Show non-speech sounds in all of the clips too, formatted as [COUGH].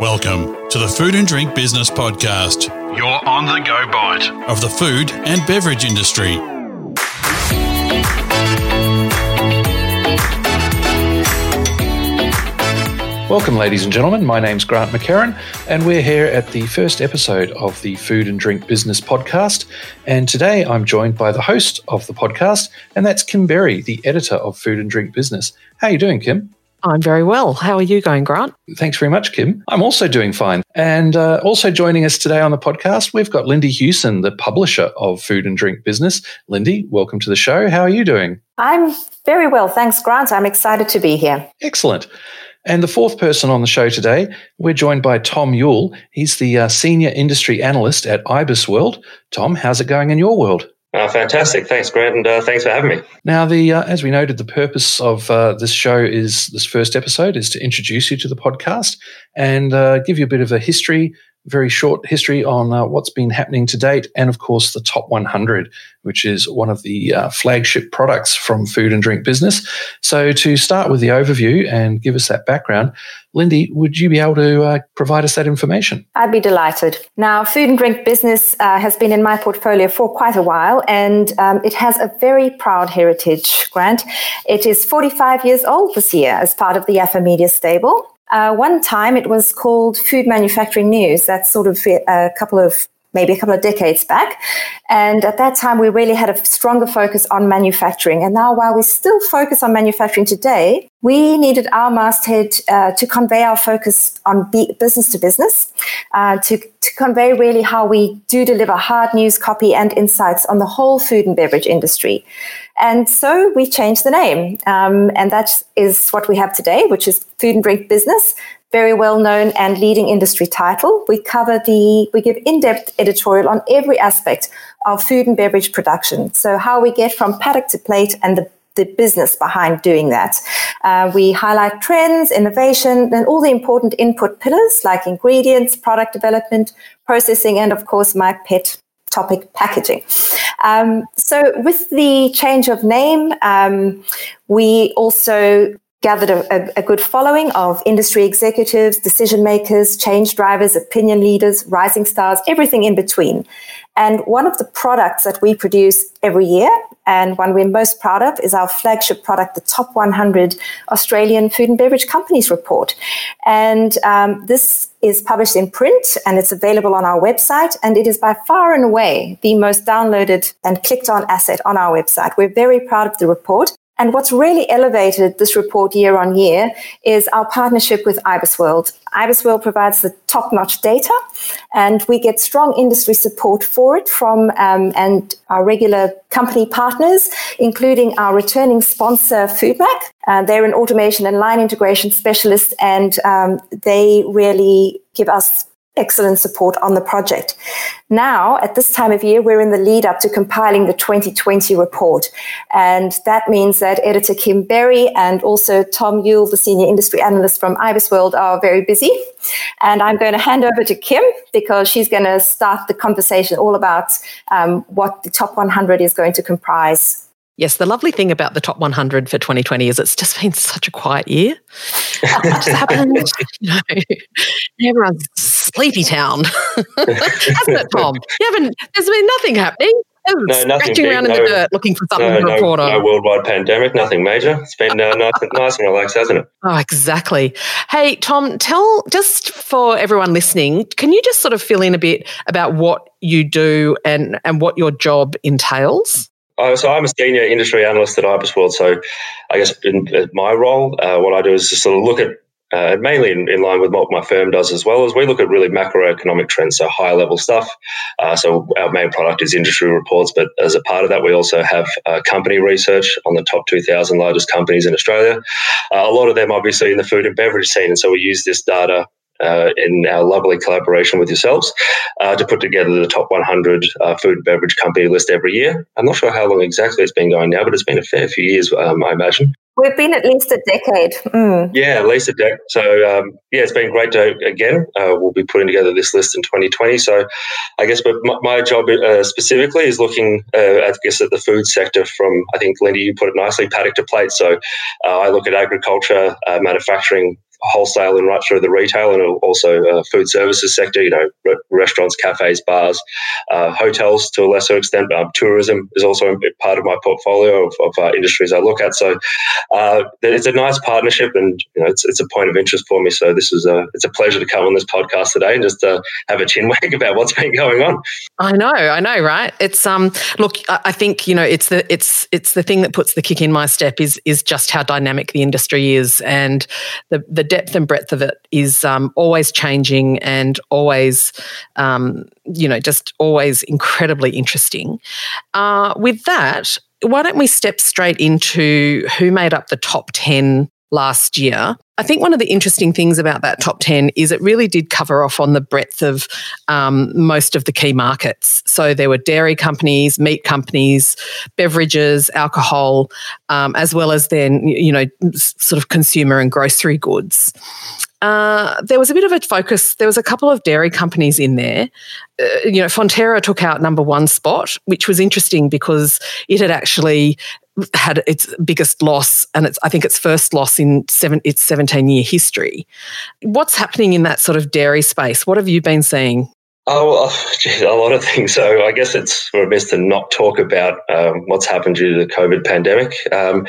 Welcome to the Food and Drink Business Podcast, your on the go bite of the food and beverage industry. Welcome, ladies and gentlemen. My name's Grant McCarran, and we're here at the first episode of the Food and Drink Business Podcast. And today I'm joined by the host of the podcast, and that's Kim Berry, the editor of Food and Drink Business. How are you doing, Kim? I'm very well. How are you going, Grant? Thanks very much, Kim. I'm also doing fine. And uh, also joining us today on the podcast, we've got Lindy Hughson, the publisher of Food and Drink Business. Lindy, welcome to the show. How are you doing? I'm very well. Thanks, Grant. I'm excited to be here. Excellent. And the fourth person on the show today, we're joined by Tom Youl. He's the uh, senior industry analyst at IBISWorld. Tom, how's it going in your world? Uh, fantastic. Thanks, Grant, and uh, thanks for having me. Now, the uh, as we noted, the purpose of uh, this show is this first episode is to introduce you to the podcast and uh, give you a bit of a history, very short history on uh, what's been happening to date, and of course the top 100, which is one of the flagship products from food and drink business. So, to start with the overview and give us that background, Lindy, would you be able to uh, provide us that information? I'd be delighted. Now, food and drink business uh, has been in my portfolio for quite a while, and um, it has a very proud heritage, Grant. It is 45 years old this year as part of the Yaffa Media stable. Uh, one time it was called Food Manufacturing News. That's sort of a couple of maybe a couple of decades back. And at that time, we really had a stronger focus on manufacturing. And now, while we still focus on manufacturing today, we needed our masthead uh, to convey our focus on business to business, uh, to, to convey really how we do deliver hard news, copy, and insights on the whole food and beverage industry. And so we changed the name. Um, and that is what we have today, which is Food and Drink Business, very well known and leading industry title. We cover the, we give in depth editorial on every aspect of food and beverage production. So, how we get from paddock to plate and the the business behind doing that. Uh, we highlight trends, innovation, and all the important input pillars like ingredients, product development, processing, and of course, my pet topic packaging. Um, so, with the change of name, um, we also gathered a, a, good following of industry executives, decision makers, change drivers, opinion leaders, rising stars, everything in between. And one of the products that we produce every year, and one we're most proud of, is our flagship product, the Top 100 Australian Food and Beverage Companies Report. And um, this is published in print and it's available on our website. And it is by far and away the most downloaded and clicked on asset on our website. We're very proud of the report. And what's really elevated this report year on year is our partnership with IBISWorld. IBISWorld provides the top-notch data, and we get strong industry support for it from um, and our regular company partners, including our returning sponsor, Foodmach. Uh, they're an automation and line integration specialist, and um, they really give us excellent support on the project. Now, at this time of year, we're in the lead up to compiling the 2020 report. And that means that editor Kim Berry and also Tom Youl, the senior industry analyst from IBISWorld, are very busy. And I'm going to hand over to Kim because she's going to start the conversation all about um, what the top 100 is going to comprise Yes, the lovely thing about the top 100 for 2020 is it's just been such a quiet year. Much has happened. [LAUGHS] You know, everyone's sleepy town, [LAUGHS] hasn't it, Tom? You haven't. There's been nothing happening. No, nothing scratching big, around in the dirt looking for something no, to report no, on. No worldwide pandemic, nothing major. It's been uh, nice, nice and relaxed, hasn't it? Oh, exactly. Hey, Tom, tell just for everyone listening, can you just sort of fill in a bit about what you do and and what your job entails? Uh, so I'm a senior industry analyst at IBISWorld. So I guess in, in my role, uh, what I do is just sort of look at uh, mainly in, in, line with what my firm does as well as we look at really macroeconomic trends, so high level stuff. Uh, so our main product is industry reports, but as a part of that, we also have uh, company research on the top 2,000 largest companies in Australia. Uh, a lot of them obviously in the food and beverage scene, and so we use this data uh, in our lovely collaboration with yourselves uh, to put together the top 100 uh, food and beverage company list every year. I'm not sure how long exactly it's been going now, but it's been a fair few years, um, I imagine. We've been at least a decade. Mm. Yeah, at least a decade. So, um, yeah, it's been great to, again, uh, we'll be putting together this list in 2020. So, I guess, but my, my job uh, specifically is looking, uh, I guess, at the food sector from, I think, Lindy, you put it nicely, paddock to plate. So, uh, I look at agriculture, uh, manufacturing, wholesale and right through the retail and also uh, food services sector. You know, re- restaurants, cafes, bars, uh, hotels to a lesser extent. Um, tourism is also a part of my portfolio of, of uh, industries I look at. So uh, it's a nice partnership, and you know, it's, it's a point of interest for me. So this is a it's a pleasure to come on this podcast today and just uh, have a chin [LAUGHS] wag about what's been going on. I know, I know, right? It's um, look, I think you know, it's the it's it's the thing that puts the kick in my step is is just how dynamic the industry is, and the the depth and breadth of it is um, always changing and always, um, you know, just always incredibly interesting. Uh, with that, why don't we step straight into who made up the top 10 last year. I think one of the interesting things about that top 10 is it really did cover off on the breadth of um, most of the key markets. So there were dairy companies, meat companies, beverages, alcohol, um, as well as then, you know, sort of consumer and grocery goods. Uh, there was a bit of a focus. There was a couple of dairy companies in there. Uh, you know, Fonterra took out number one spot, which was interesting because it had actually had its biggest loss and it's I think its first loss in seven its 17 year history. What's happening in that sort of dairy space? What have you been seeing? Oh, [LAUGHS] geez, a lot of things. So I guess it's remiss to not talk about um, what's happened due to the COVID pandemic. Um,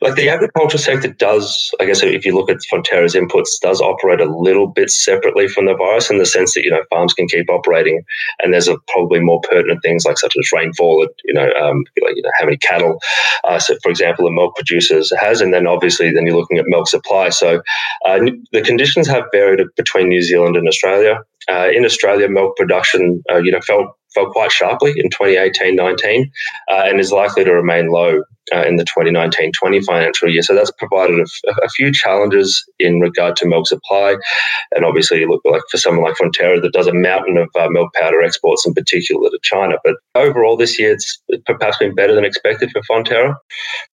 like the agriculture sector does, I guess if you look at Fonterra's inputs, does operate a little bit separately from the virus in the sense that you know farms can keep operating, and there's a, probably more pertinent things like such as rainfall, you know, um, like you know how many cattle, uh, so for example, the milk producers has, and then obviously then you're looking at milk supply. So uh, the conditions have varied between New Zealand and Australia. Uh, in Australia, milk production, uh, you know, fell fell quite sharply in 2018-19, uh, and is likely to remain low uh, in the 2019-20 financial year. So that's provided a, few challenges in regard to milk supply, and obviously, look like for someone like Fonterra that does a mountain of uh, milk powder exports, in particular to China. But overall, this year it's perhaps been better than expected for Fonterra.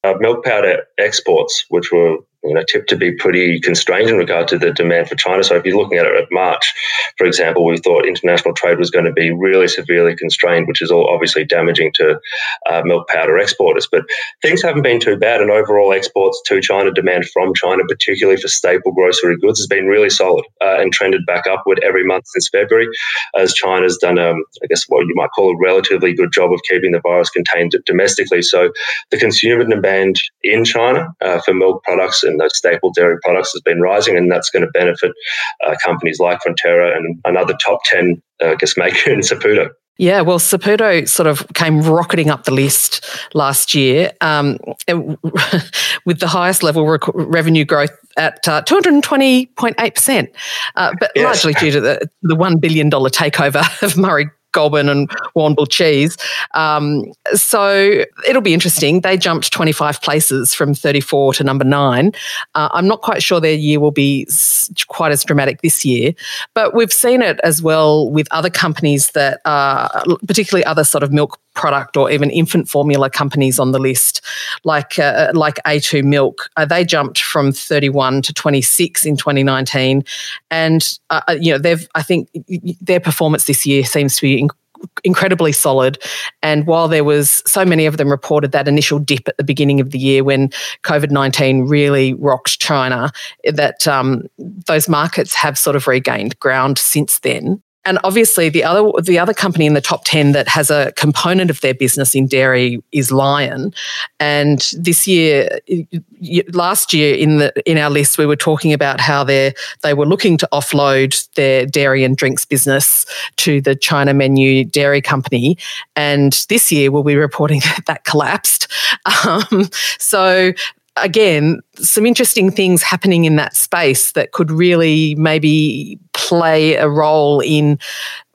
Uh, milk powder exports, which were you know, tipped to be pretty constrained in regard to the demand for China. So if you're looking at it at March, for example, we thought international trade was going to be really severely constrained, which is all obviously damaging to uh, milk powder exporters. But things haven't been too bad, and overall exports to China, demand from China, particularly for staple grocery goods, has been really solid uh, and trended back upward every month since February, as China's done, um, I guess, what you might call a relatively good job of keeping the virus contained domestically. So the consumer demand in China uh, for milk products and those staple dairy products has been rising, and that's going to benefit uh, companies like Fonterra and another top 10, uh, I guess, maker [LAUGHS] in Saputo. Yeah, well, Saputo sort of came rocketing up the list last year um, [LAUGHS] with the highest level rec- revenue growth at uh, 220.8%, uh, but yes. largely due to the, the $1 billion takeover [LAUGHS] of Murray Goulburn and Warrnambool cheese. Um, so it'll be interesting. They jumped 25 places from 34 to number nine. Uh, I'm not quite sure their year will be quite as dramatic this year, but we've seen it as well with other companies that are, particularly other sort of milk product or even infant formula companies on the list, like uh, like A2 Milk. Uh, they jumped from 31 to 26 in 2019, and uh, uh, you know they've I think their performance this year seems to be incredibly solid. And while there was so many of them reported that initial dip at the beginning of the year when COVID 19 really rocked China, that um, those markets have sort of regained ground since then. And obviously, the other the other company in the top ten that has a component of their business in dairy is Lion. And this year, last year in the in our list, we were talking about how they they were looking to offload their dairy and drinks business to the China Mengniu Dairy Company. And this year, we'll be reporting that [LAUGHS] that collapsed. Um, so again, some interesting things happening in that space that could really maybe play a role in,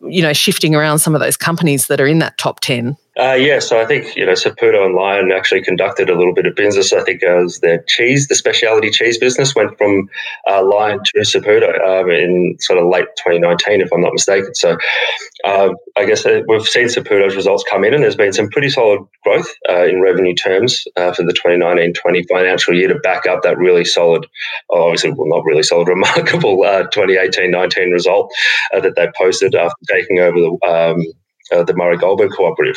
you know, shifting around some of those companies that are in that top 10. Uh, yeah, so I think you know Saputo and Lion actually conducted a little bit of business. I think as their cheese, the specialty cheese business, went from uh, Lion to Saputo um, in sort of late 2019, if I'm not mistaken. So uh, I guess uh, we've seen Saputo's results come in, and there's been some pretty solid growth uh, in revenue terms uh, for the 2019-20 financial year to back up that really solid, obviously, well, not really solid, [LAUGHS] remarkable 2018-19 result that they posted after taking over the. Um, uh, the Murray Goulburn Cooperative.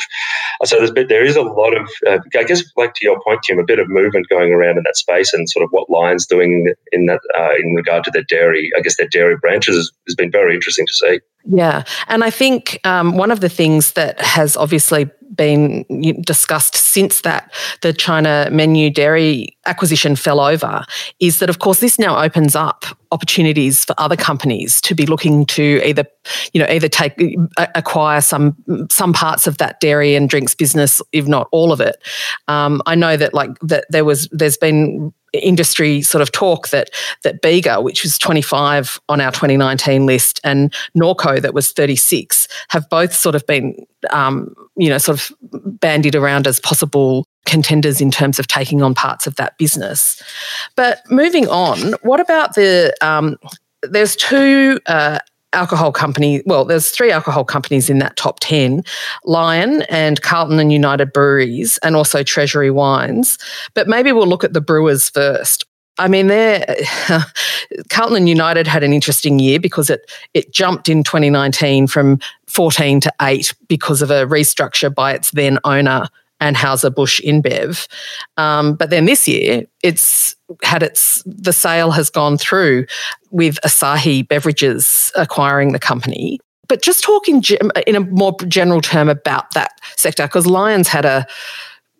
So there's been, there is a lot of, uh, I guess, like to your point, Tim, a bit of movement going around in that space, and sort of what Lion's doing in that uh, in regard to their dairy, I guess their dairy branches has, has been very interesting to see. Yeah, and I think um, one of the things that has obviously been discussed since that the China Mengniu dairy acquisition fell over is that of course this now opens up opportunities for other companies to be looking to either you know either take acquire some some parts of that dairy and drinks business if not all of it. Um, I know that like that there was there's been industry sort of talk that that Bega, which was 25 on our 2019 list, and Norco, that was 36, have both sort of been, um, you know, sort of bandied around as possible contenders in terms of taking on parts of that business. But moving on, what about the? Um, there's two uh, alcohol company. Well, there's three alcohol companies in that top 10 Lion and Carlton and United Breweries, and also Treasury Wines. But maybe we'll look at the brewers first. I mean, they're, [LAUGHS] Carlton and United had an interesting year because it it jumped in 2019 from 14 to 8 because of a restructure by its then owner and Anheuser Busch InBev. Um, but then this year, it's had its the sale has gone through with Asahi Beverages acquiring the company. But just talking in a more general term about that sector, because Lions had a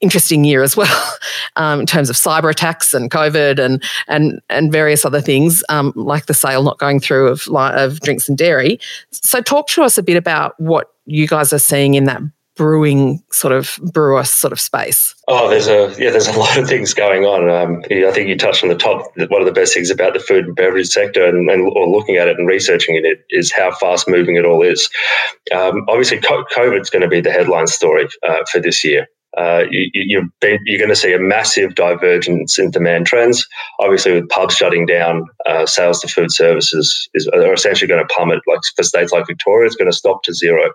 interesting year as [LAUGHS] well um, in terms of cyber attacks and COVID and and and various other things um, like the sale not going through of of drinks and dairy. So talk to us a bit about what you guys are seeing in that brewing sort of brewer sort of space? Oh, there's a yeah, there's a [LAUGHS] lot of things going on. Um, I think you touched on the top. One of the best things about the food and beverage sector, and, and or looking at it and researching it, is how fast moving it all is. Um, obviously, COVID's going to be the headline story uh, for this year uh, you, you're, you're going to see a massive divergence in demand trends. Obviously, with pubs shutting down, uh, sales to food services is, are essentially going to plummet. Like for states like Victoria, it's going to stop to zero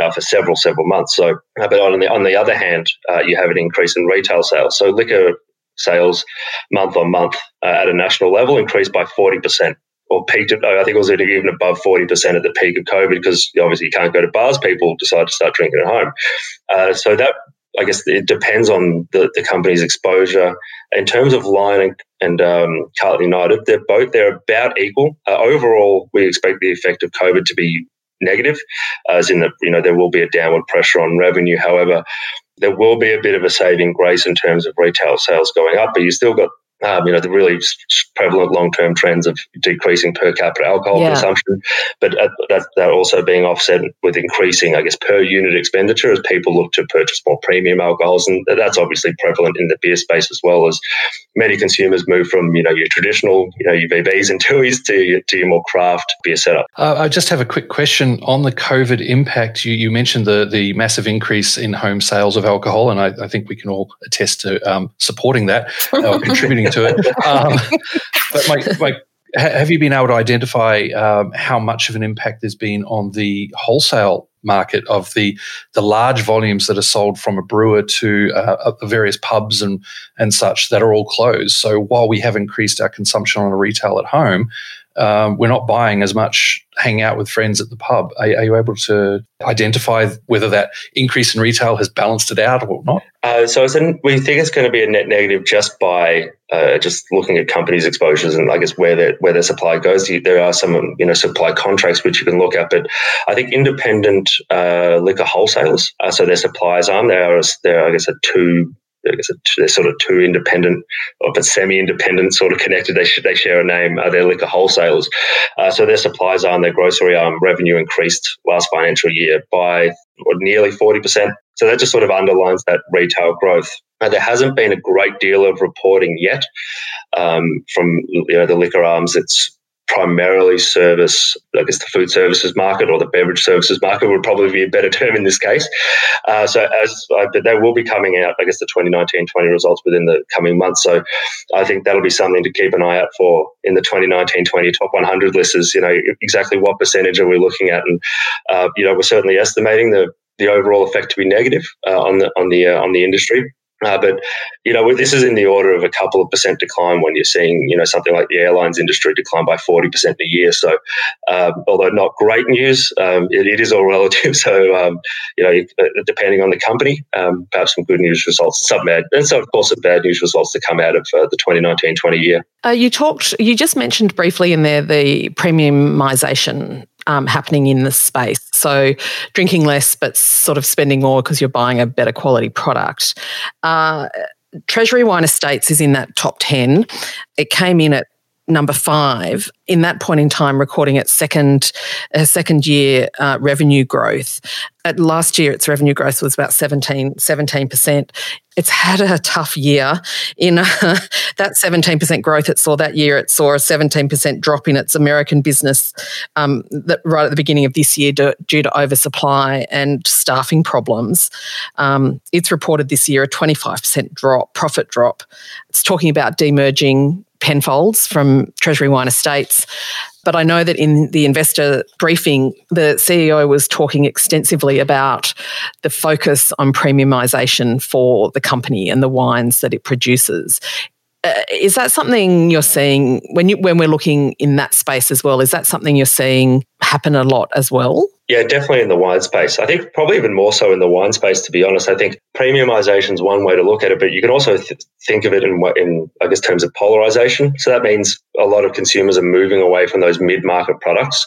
uh, for several several months. So, uh, but on the on the other hand, uh, you have an increase in retail sales. So liquor sales month on month at a national level increased by forty percent or peaked at, I think it was even above 40% at the peak of COVID because obviously you can't go to bars. People decide to start drinking at home. Uh, so that I guess it depends on the, the company's exposure. In terms of Lion and, and um, Carlton United, they're both they're about equal. Uh, overall, we expect the effect of COVID to be negative, as in that you know there will be a downward pressure on revenue. However, there will be a bit of a saving grace in terms of retail sales going up, but you still got um, you know, the really prevalent long-term trends of decreasing per capita alcohol yeah. consumption, but uh, that, that also being offset with increasing, I guess, per unit expenditure as people look to purchase more premium alcohols, and that's obviously prevalent in the beer space as well as many consumers move from you know your traditional, you know, your VBs and TUIs to to your more craft beer setup. Uh, I just have a quick question on the COVID impact. You, you mentioned the the massive increase in home sales of alcohol, and I, I think we can all attest to um, supporting that or [LAUGHS] contributing to it. Um, [LAUGHS] but my, my, have you been able to identify um, how much of an impact there's been on the wholesale market of the the large volumes that are sold from a brewer to uh, the various pubs and and such that are all closed? So while we have increased our consumption on a retail at home, um, we're not buying as much hanging out with friends at the pub. Are, are, you able to identify whether that increase in retail has balanced it out or not? Uh, so we think it's going to be a net negative just by uh, just looking at companies' exposures and I guess where their where their supply goes. There are some you know supply contracts which you can look at, but I think independent uh, liquor wholesalers, uh, so their suppliers arm, they are they're I guess a two they're sort of two independent, or but semi-independent, sort of connected. They sh- they share a name. Uh, they're liquor wholesalers, uh, so their supplies arm, their grocery arm revenue increased last financial year by nearly forty percent. So that just sort of underlines that retail growth. Now, there hasn't been a great deal of reporting yet um, from you know the liquor arms. It's primarily service, I guess, the food services market or the beverage services market would probably be a better [LAUGHS] term in this case. Uh, so, as uh, they will be coming out, I guess, the 2019 20 results within the coming months. So, I think that'll be something to keep an eye out for in the 2019 20 top 100 lists. Is you know exactly what percentage are we looking at, and uh, you know we're certainly estimating the the overall effect to be negative uh, on the on the uh, on the industry. Uh, but you know, this is in the order of a couple of percent decline when you're seeing you know something like the airlines industry decline by forty percent a year. So, um, although not great news, um, it, it is all [LAUGHS] relative. So, um, you know, uh, depending on the company, um, perhaps some good news results, some bad, and so of course some bad news results to come out of uh, the 2019-20 year. Uh, you talked, you just mentioned briefly in there the premiumization um, happening in the space. So drinking less, but sort of spending more because you're buying a better quality product. Uh, Treasury Wine Estates is in that top 10. It came in at number five in that point in time recording its second uh, second year uh, revenue growth. At last year its revenue growth was about 17 percent. It's had a tough year. In uh, [LAUGHS] that 17% growth it saw that year it saw a 17% drop in its american business um, that right at the beginning of this year due to oversupply and staffing problems. Um, it's reported this year a 25% drop profit drop. It's talking about demerging Penfolds from Treasury Wine Estates. But I know that in the investor briefing, the CEO was talking extensively about the focus on premiumisation for the company and the wines that it produces. Uh, is that something you're seeing when you when we're looking in that space as well? Is that something you're seeing happen a lot as well? Yeah, definitely in the wine space. I think probably even more so in the wine space. To be honest, I think premiumization is one way to look at it, but you can also th- think of it in in I guess terms of polarization. So that means a lot of consumers are moving away from those mid market products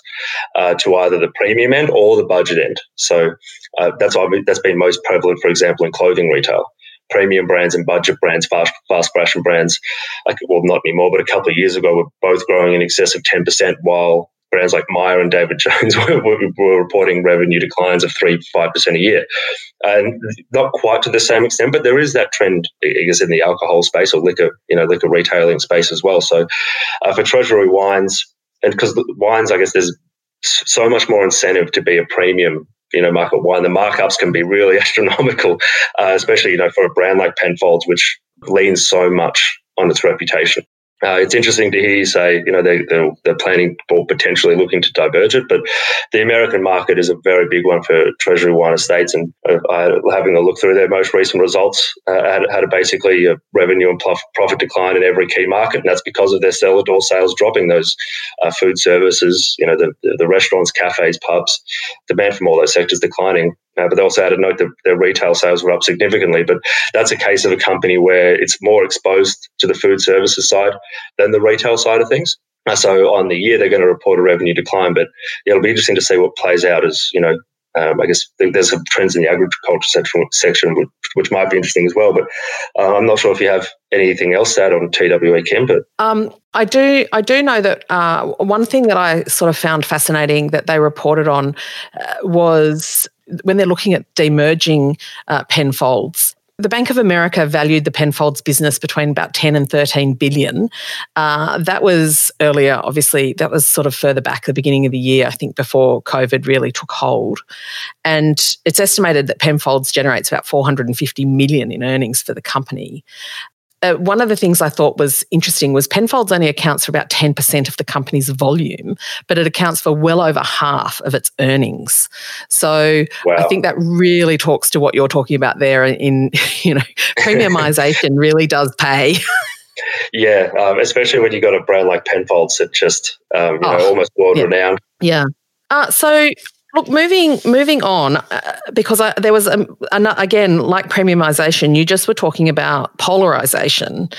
uh, to either the premium end or the budget end. So uh, that's that's been most prevalent, for example, in clothing retail premium brands and budget brands, fast, fast fashion brands, like, well, not anymore, but a couple of years ago, were both growing in excess of 10%, while brands like Myer and David [LAUGHS] Jones were, were, reporting revenue declines of 3 5% a year. And not quite to the same extent, but there is that trend, I guess, in the alcohol space or liquor, you know, liquor retailing space as well. So uh, for Treasury Wines, and because wines, I guess there's so much more incentive to be a premium you know market wine. The markups can be really [LAUGHS] astronomical, uh, especially you know for a brand like Penfolds, which leans so much on its reputation. Uh, it's interesting to hear you say, you know, they, they're, they're, planning or potentially looking to diverge it, but the American market is a very big one for Treasury Wine Estates. And uh, having a look through their most recent results, uh, had, had a basically a revenue and profit decline in every key market, and that's because of their cellar door sales dropping. Those uh, food services, you know, the, the restaurants, cafes, pubs, demand from all those sectors declining. Uh, but they also had a note that their retail sales were up significantly. But that's a case of a company where it's more exposed to the food services side than the retail side of things. Uh, so on the year, they're going to report a revenue decline. But it'll be interesting to see what plays out as, you know, um, I guess there's some trends in the agriculture section, section which, which might be interesting as well. But uh, I'm not sure if you have anything else to add on TWE Kim. But um, I do. I do know that uh, one thing that I sort of found fascinating that they reported on uh, was when they're looking at demerging uh, Penfolds, the Bank of America valued the Penfolds business between about 10 and 13 billion. Uh, that was earlier, obviously, that was sort of further back, the beginning of the year, I think before COVID really took hold. And it's estimated that Penfolds generates about 450 million in earnings for the company uh, one of the things I thought was interesting was Penfolds only accounts for about 10% of the company's volume, but it accounts for well over half of its earnings. So wow. I think that really talks to what you're talking about there in, [LAUGHS] you know, premiumization [LAUGHS] really does pay. yeah, um, especially when you've got a brand like Penfolds that just, um, you oh, know, almost world yeah. renowned. Yeah. Uh, so Look, moving moving on, uh, because I, there was a, a, again like premiumization. You just were talking about polarization.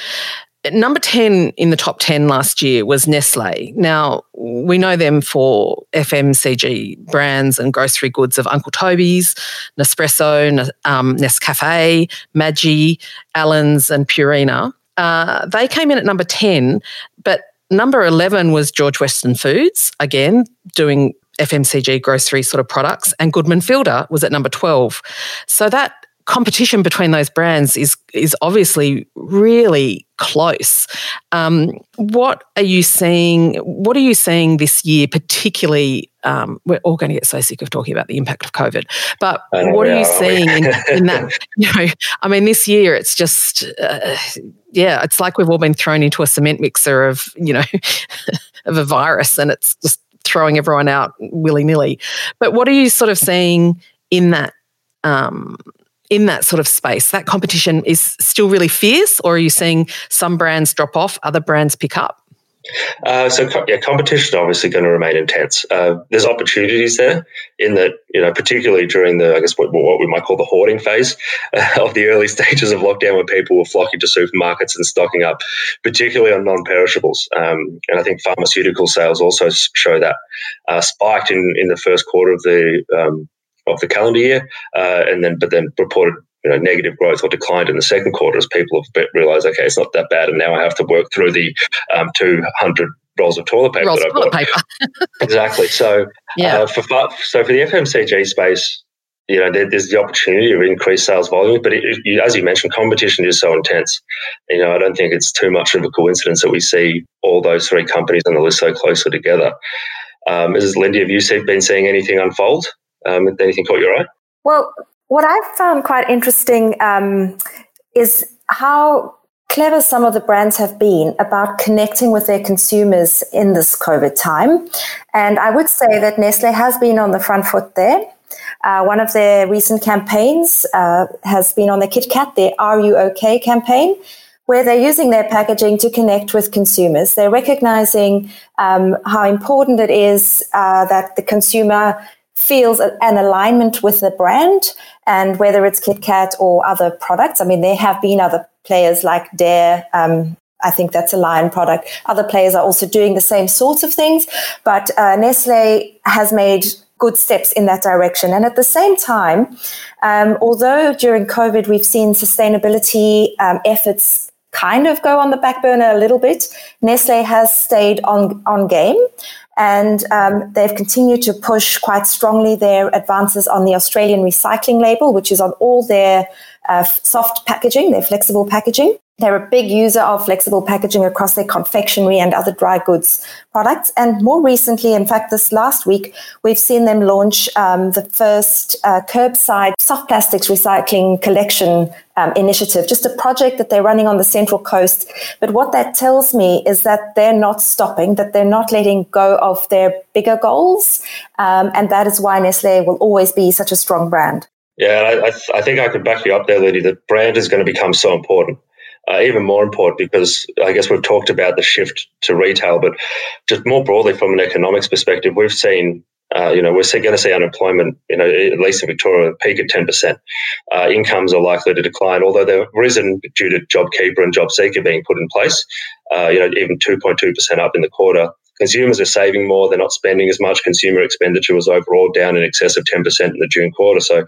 Number 10 in the top 10 last year was Nestle. Now, we know them for FMCG brands and grocery goods of Uncle Toby's, Nespresso, um, Nescafe, Maggi, Allen's, and Purina. Uh, they came in at number 10, but number 11 was George Weston Foods, again, doing FMCG grocery sort of products, and Goodman Fielder was at number 12. So that competition between those brands is is obviously really close. Um, what are you seeing? What are you seeing this year, particularly? Um, we're all going to get so sick of talking about the impact of COVID, but what are you seeing in, in, that? [LAUGHS] You know, I mean, this year it's just, uh, yeah, it's like we've all been thrown into a cement mixer of, you know, [LAUGHS] of a virus, and it's just throwing everyone out willy nilly. But what are you sort of seeing in that? Um, in that sort of space? That competition is still really fierce, or are you seeing some brands drop off, other brands pick up? Uh, so yeah, competition obviously going to remain intense. Uh, there's opportunities there in that you know, particularly during the I guess what, what we might call the hoarding phase uh, of the early [LAUGHS] stages of lockdown, when people were flocking to supermarkets and stocking up, particularly on non-perishables. Um, and I think pharmaceutical sales also show that uh, spiked in in the first quarter of the um, of the calendar year, uh, and then but then reported you know, negative growth or declined in the second quarter as people have realized, okay, it's not that bad, and now I have to work through the um, 200 rolls of toilet paper rolls that I bought. Paper. [LAUGHS] exactly. So, yeah. Uh, for so for the FMCG space, you know, there, there's the opportunity of increased sales volume, but it, it, as you mentioned, competition is so intense. You know, I don't think it's too much of a coincidence that we see all those three companies on the list so closely together. Um, is Lindy, have you been seeing anything unfold? Um, anything caught your eye? Well, what I've found quite interesting um, is how clever some of the brands have been about connecting with their consumers in this COVID time. And I would say that Nestle has been on the front foot there. Uh, one of their recent campaigns uh, has been on the KitKat, their Are You OK campaign, where they're using their packaging to connect with consumers. They're recognizing um, how important it is uh, that the consumer feels an alignment with the brand and whether it's KitKat or other products. I mean, there have been other players like Dare. Um, I think that's a Lion product. Other players are also doing the same sorts of things, but uh, Nestle has made good steps in that direction. And at the same time, um, although during COVID we've seen sustainability um, efforts kind of go on the back burner a little bit, Nestle has stayed on on game. And um, they've continued to push quite strongly their advances on the Australian recycling label, which is on all their uh, soft packaging, their flexible packaging. They're a big user of flexible packaging across their confectionery and other dry goods products. And more recently, in fact, this last week, we've seen them launch um, the first uh, curbside soft plastics recycling collection um, initiative, just a project that they're running on the Central Coast. But what that tells me is that they're not stopping, that they're not letting go of their bigger goals. Um, and that is why Nestle will always be such a strong brand. Yeah, I, I, think I could back you up there, Lydia. The brand is going to become so important uh, even more important because I guess we've talked about the shift to retail, but just more broadly from an economics perspective, we've seen. Uh, you know, we're going to see unemployment, you know, at least in Victoria, peak at 10%. Uh, incomes are likely to decline, although they've risen due to JobKeeper and JobSeeker being put in place, uh, you know, even 2.2% up in the quarter. Consumers are saving more, they're not spending as much. Consumer expenditure was overall down in excess of 10% in the June quarter. So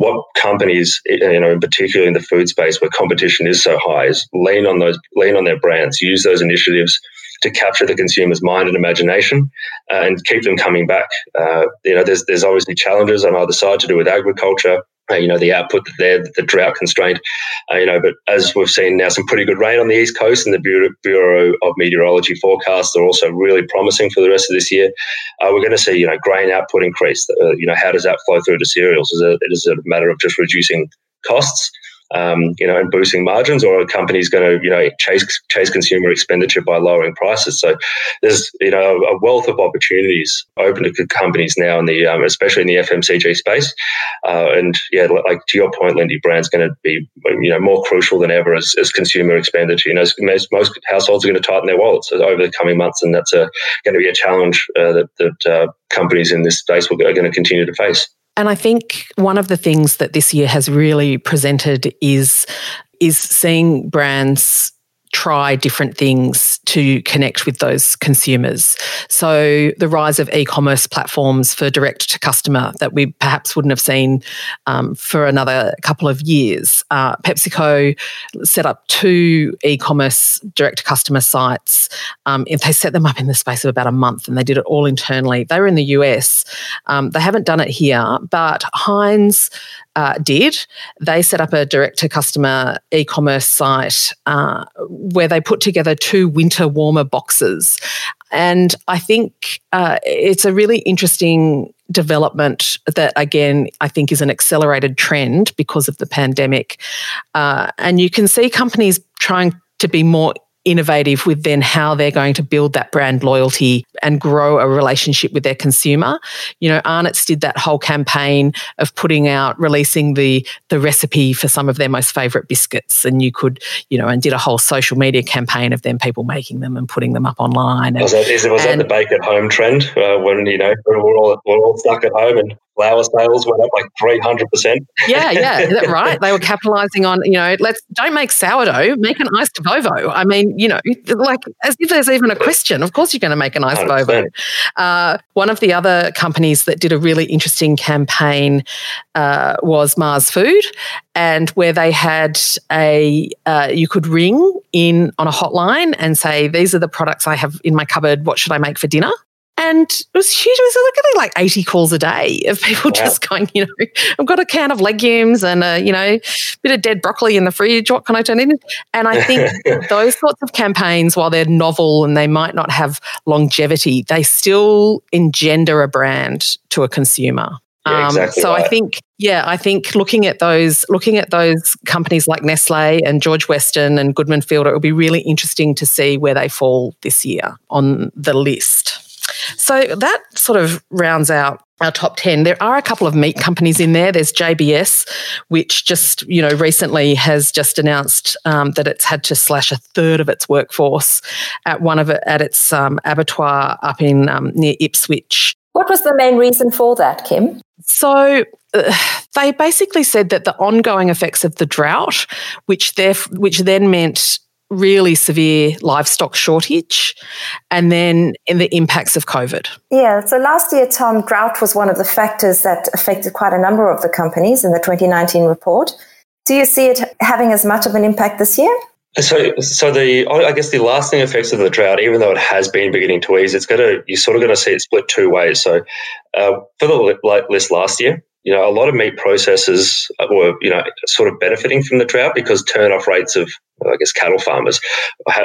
what companies, you know, in particular in the food space where competition is so high, is lean on those, lean on their brands, use those initiatives to capture the consumer's mind and imagination uh, and keep them coming back. Uh, you know, there's there's obviously challenges on either side to do with agriculture, you know, the output there, the drought constraint, uh, you know, but as we've seen now, some pretty good rain on the East Coast and the Bureau, Bureau of Meteorology forecasts are also really promising for the rest of this year. Uh, we're going to see, you know, grain output increase. Uh, you know, how does that flow through to cereals? Is it, is it a matter of just reducing costs? Um, you know, and boosting margins, or a company's going to, you know, chase chase consumer expenditure by lowering prices. So there's, you know, a wealth of opportunities open to companies now in the, um, especially in the FMCG space. Uh, and yeah, like to your point, Lindy, brand's going to be, you know, more crucial than ever as, as consumer expenditure. You know, most, most households are going to tighten their wallets over the coming months, and that's a, going to be a challenge uh, that, that uh, companies in this space are going to continue to face. And I think one of the things that this year has really presented is is seeing brands try different things to connect with those consumers. So the rise of e-commerce platforms for direct to customer that we perhaps wouldn't have seen um, for another couple of years. Uh, PepsiCo set up two e-commerce direct to customer sites. Um, they set them up in the space of about a month, and they did it all internally. They were in the US. Um, they haven't done it here, but Heinz uh, did. They set up a direct to customer e commerce site uh, where they put together two winter warmer boxes. And I think uh, it's a really interesting development that, again, I think is an accelerated trend because of the pandemic. Uh, and you can see companies trying to be more innovative with then how they're going to build that brand loyalty and grow a relationship with their consumer. You know, Arnott's did that whole campaign of putting out, releasing the the recipe for some of their most favorite biscuits, and you could, you know, and did a whole social media campaign of them people making them and putting them up online. And, was that, is, was and, that the bake at home trend uh, when you know we're all we're all stuck at home and flour sales went up like 300%. Yeah, yeah, [LAUGHS] right. They were capitalizing on, you know, let's don't make sourdough, make an iced vovo. I mean, you know, like as if there's even a question. Of course, you're going to make an iced 100%. vovo. Uh, one of the other companies that did a really interesting campaign uh, was Mars Food, and where they had a, uh, you could ring in on a hotline and say, these are the products I have in my cupboard. What should I make for dinner? And it was huge. It was getting like 80 calls a day of people wow. just going, you know, I've got a can of legumes and a, you know, bit of dead broccoli in the fridge. What can I turn in? And I think [LAUGHS] those sorts of campaigns, while they're novel and they might not have longevity, they still engender a brand to a consumer. Yeah, um, so right. I think, yeah, I think looking at those, looking at those companies like Nestle and George Weston and Goodman Fielder, it will be really interesting to see where they fall this year on the list. So that sort of rounds out our top 10 there are a couple of meat companies in there. There's jbs which just you know recently has just announced um, that it's had to slash a third of its workforce at one of it at its um, abattoir up in um, near ipswich. What was the main reason for that kim? So uh, they basically said that the ongoing effects of the drought which, which then meant really severe livestock shortage and then in the impacts of COVID? Yeah, so last year, Tom, drought was one of the factors that affected quite a number of the companies in the 2019 report. Do you see it having as much of an impact this year? So, so the I guess the lasting effects of the drought, even though it has been beginning to ease, it's going to you're sort of going to see it split two ways. So, uh, for the list last year, you know, a lot of meat processors were, you know, sort of benefiting from the drought because turn-off rates of, I guess, cattle farmers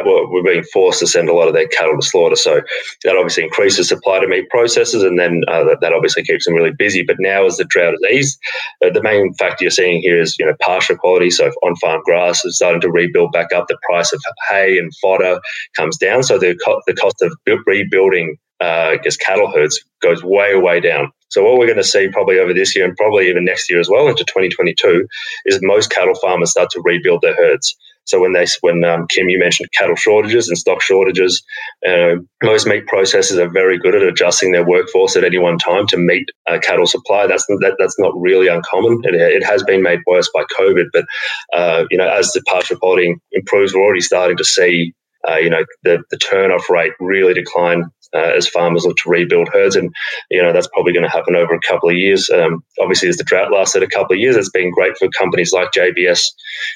were being forced to send a lot of their cattle to slaughter. So that obviously increases supply to meat processors, and then uh, that, that, obviously keeps them really busy. But now, as the drought has eased, uh, the main factor you're seeing here is, you know, pasture quality. So on-farm grass is starting to rebuild back up. The price of hay and fodder comes down, so the co- the cost of rebuilding uh, I guess cattle herds goes way, way down. So what we're going to see probably over this year and probably even next year as well into 2022 is most cattle farmers start to rebuild their herds. So when they, when um, Kim, you mentioned cattle shortages and stock shortages, uh, most meat processors are very good at adjusting their workforce at any one time to meet uh, cattle supply. That's that, that's not really uncommon. It, it, has been made worse by COVID, but uh, you know as the pasture quality improves, we're already starting to see uh, you know the the turnoff rate really decline uh, as farmers look to rebuild herds. And, you know, that's probably going to happen over a couple of years. Um, obviously, as the drought lasted a couple of years, it's been great for companies like JBS.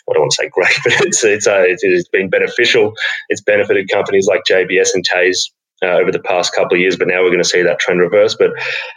I don't want to say great, [LAUGHS] but it's, it's, uh, it's been beneficial. It's benefited companies like JBS and Teys uh, over the past couple of years, but now we're going to see that trend reverse. But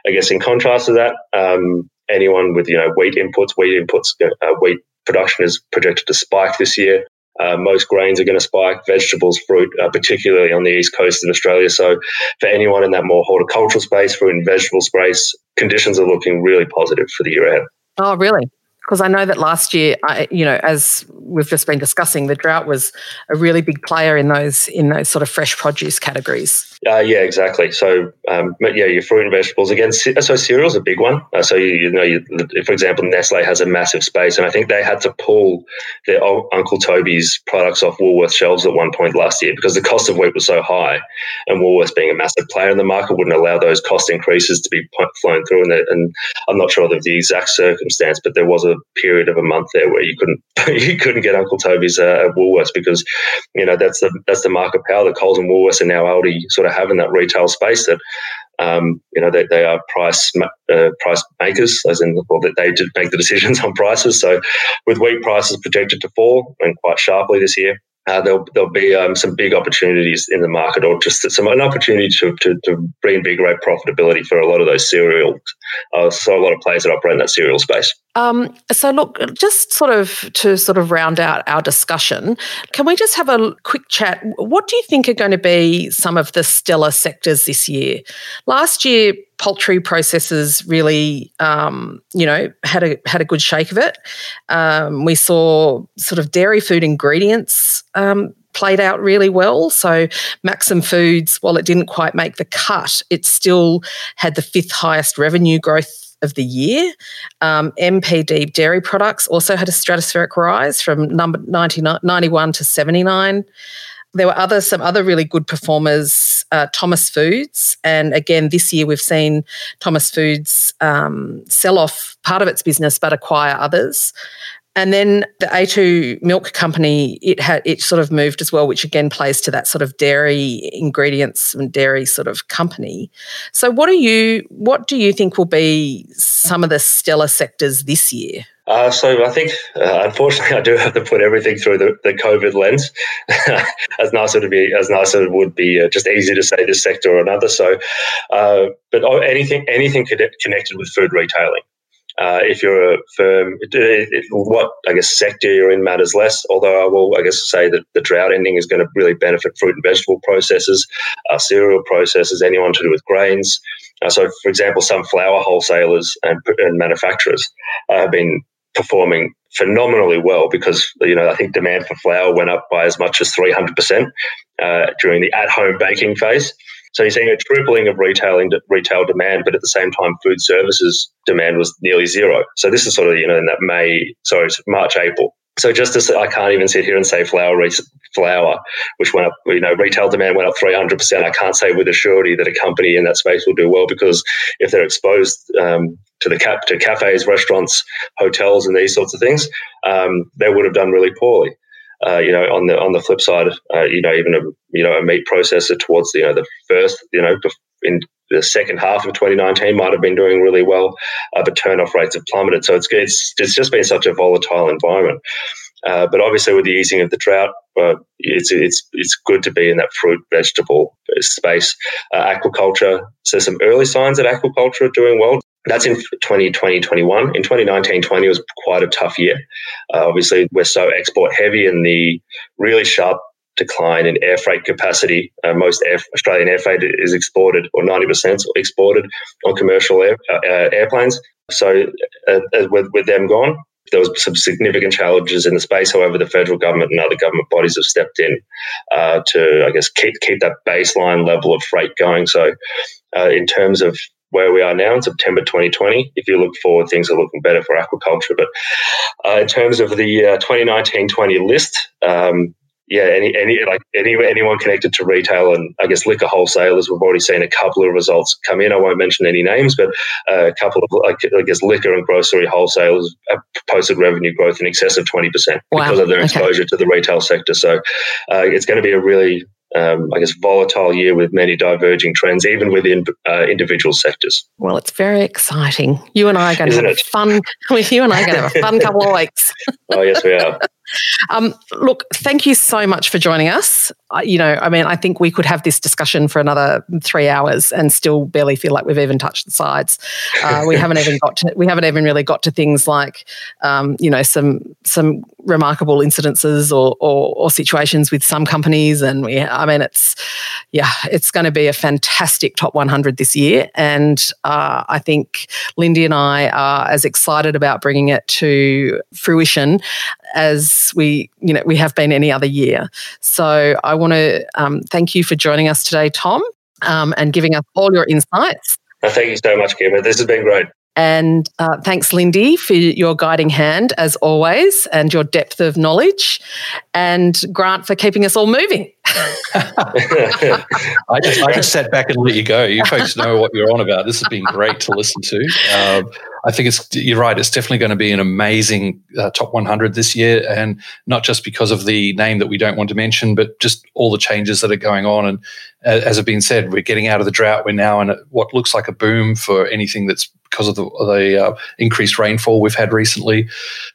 I guess in contrast to that, um, anyone with you know wheat inputs, wheat inputs, uh, wheat production is projected to spike this year. Uh, most grains are going to spike, vegetables, fruit, uh, particularly on the east coast of Australia. So, for anyone in that more horticultural space, fruit and vegetable space, conditions are looking really positive for the year ahead. Oh, really? Because I know that last year, I, you know, as we've just been discussing, the drought was a really big player in those in those sort of fresh produce categories. Uh, yeah, exactly. So, um, yeah, your fruit and vegetables again. So cereal's a big one. Uh, so you, you know, you, for example, Nestle has a massive space, and I think they had to pull their Uncle Toby's products off Woolworths shelves at one point last year because the cost of wheat was so high, and Woolworths being a massive player in the market wouldn't allow those cost increases to be flown through. And, and I'm not sure of the exact circumstance, but there was a period of a month there where you couldn't [LAUGHS] you couldn't get Uncle Toby's uh, at Woolworths because you know that's the that's the market power that Coles and Woolworths and now Aldi sort of have in that retail space that um, you know they, they are price uh, price makers, as in well that they did make the decisions on prices. So with wheat prices projected to fall and quite sharply this year, uh, there'll there'll be um, some big opportunities in the market, or just some an opportunity to, to, to reinvigorate profitability for a lot of those cereal. Uh, so a lot of players that operate in that cereal space. Um, so look, just sort of to sort of round out our discussion, can we just have a quick chat? What do you think are going to be some of the stellar sectors this year? Last year, poultry processors really, um, you know, had a had a good shake of it. Um, we saw sort of dairy food ingredients um, played out really well. So Maxum Foods, while it didn't quite make the cut, it still had the fifth highest revenue growth of the year. Um, MPD Dairy Products also had a stratospheric rise from number 91 to 79 there were other some other really good performers, uh, Thomas Foods, and again this year we've seen Thomas Foods um, sell off part of its business but acquire others. And then the A2 Milk Company, it had it sort of moved as well, which again plays to that sort of dairy ingredients and dairy sort of company. So, what do you what do you think will be some of the stellar sectors this year? Uh, so I think, uh, unfortunately, [LAUGHS] I do have to put everything through the, the COVID lens. [LAUGHS] as nice as it be, as nice it would be, uh, just easy to say this sector or another. So, uh, but oh, anything anything connected with food retailing. Uh, if you're a firm, what I guess sector you're in matters less. Although I will, I guess, say that the drought ending is going to really benefit fruit and vegetable processors, uh, cereal processors, anyone to do with grains. Uh, so, for example, some flour wholesalers and, and manufacturers have been performing phenomenally well because you know I think demand for flour went up by as much as 300 percent uh, during the at-home baking phase. So you're seeing a tripling of retailing retail demand, but at the same time, food services demand was nearly zero. So this is sort of you know in that May, sorry, March, April. So just as I can't even sit here and say flour, flour, which went up, you know, retail demand went up 300%. I can't say with a surety that a company in that space will do well because if they're exposed um, to the cap to cafes, restaurants, hotels, and these sorts of things, um, they would have done really poorly. Uh, you know, on the on the flip side, uh, you know, even a you know a meat processor towards the you know the first you know in the second half of 2019 might have been doing really well, uh, but turnoff rates have plummeted. So it's it's it's just been such a volatile environment. Uh, but obviously, with the easing of the drought, uh, it's it's it's good to be in that fruit vegetable space. Uh, aquaculture, so some early signs that aquaculture are doing well. That's in 2020, 21. In 2019, 20 was quite a tough year. Uh, obviously, we're so export heavy and the really sharp decline in air freight capacity. Uh, most air, Australian air freight is exported, or 90% exported on commercial air, uh, airplanes. So, uh, uh, with, with them gone, there was some significant challenges in the space. However, the federal government and other government bodies have stepped in uh, to, I guess, keep keep that baseline level of freight going. So, in terms of where we are now in September 2020. If you look forward, things are looking better for aquaculture. But uh, in terms of the uh, 2019-20 list, um, yeah, any, any like any, anyone connected to retail and I guess liquor wholesalers, we've already seen a couple of results come in. I won't mention any names, but uh, a couple of like I guess liquor and grocery wholesalers have posted revenue growth in excess of twenty percent wow. because of their exposure okay. to the retail sector. So uh, it's going to be a really um, I guess, volatile year with many diverging trends, even within uh, individual sectors. Well, it's very exciting. You and I are going to have it? fun. [LAUGHS] You and I are going to have a fun couple of weeks. [LAUGHS] oh yes, we are. Um, look, thank you so much for joining us. Uh, you know, I mean, I think we could have this discussion for another three hours and still barely feel like we've even touched the sides. Uh, [LAUGHS] we haven't even got to, we haven't even really got to things like, um, you know, some some remarkable incidences or, or, or situations with some companies, and we, I mean, it's yeah, it's going to be a fantastic top 100 this year, and uh, I think Lindy and I are as excited about bringing it to fruition as we, you know, we have been any other year. So I want to um, thank you for joining us today, Tom, um, and giving us all your insights. thank you so much, Kim. This has been great. And uh, thanks, Lindy, for your guiding hand as always and your depth of knowledge. And Grant for keeping us all moving. [LAUGHS] I just I just sat back and let you go. You folks know what you're on about. This has been great to listen to. Um, I think it's you're right. It's definitely going to be an amazing uh, top 100 this year, and not just because of the name that we don't want to mention, but just all the changes that are going on. And uh, as have been said, we're getting out of the drought. We're now in a, what looks like a boom for anything that's because of the, the uh, increased rainfall we've had recently.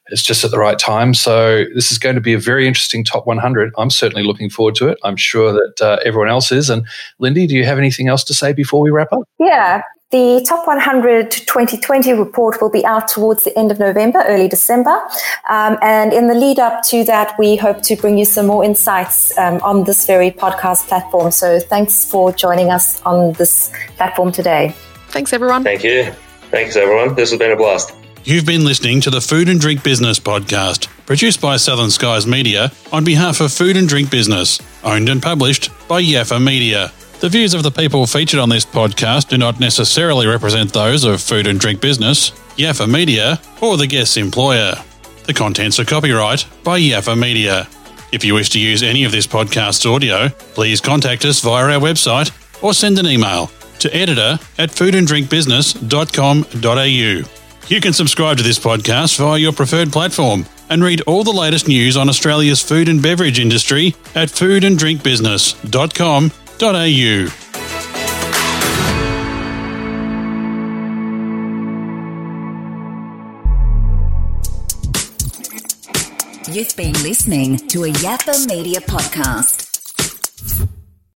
It's just at the right time. So this is going to be a very interesting top 100. I'm certainly looking forward to it. I'm sure that uh, everyone else is. And Lindy, do you have anything else to say before we wrap up? Yeah, the Top 100 2020 report will be out towards the end of November, early December. Um, and in the lead up to that, we hope to bring you some more insights um, on this very podcast platform. So thanks for joining us on this platform today. Thanks, everyone. Thank you. Thanks, everyone. This has been a blast. You've been listening to the Food and Drink Business podcast, produced by Southern Skies Media on behalf of Food and Drink Business, owned and published by Yaffa Media. The views of the people featured on this podcast do not necessarily represent those of Food and Drink Business, Yaffa Media, or the guest's employer. The contents are copyright by Yaffa Media. If you wish to use any of this podcast's audio, please contact us via our website or send an email to editor at foodanddrinkbusiness.com.au. You can subscribe to this podcast via your preferred platform and read all the latest news on Australia's food and beverage industry at foodanddrinkbusiness.com.au. You've been listening to a Yaffa Media podcast.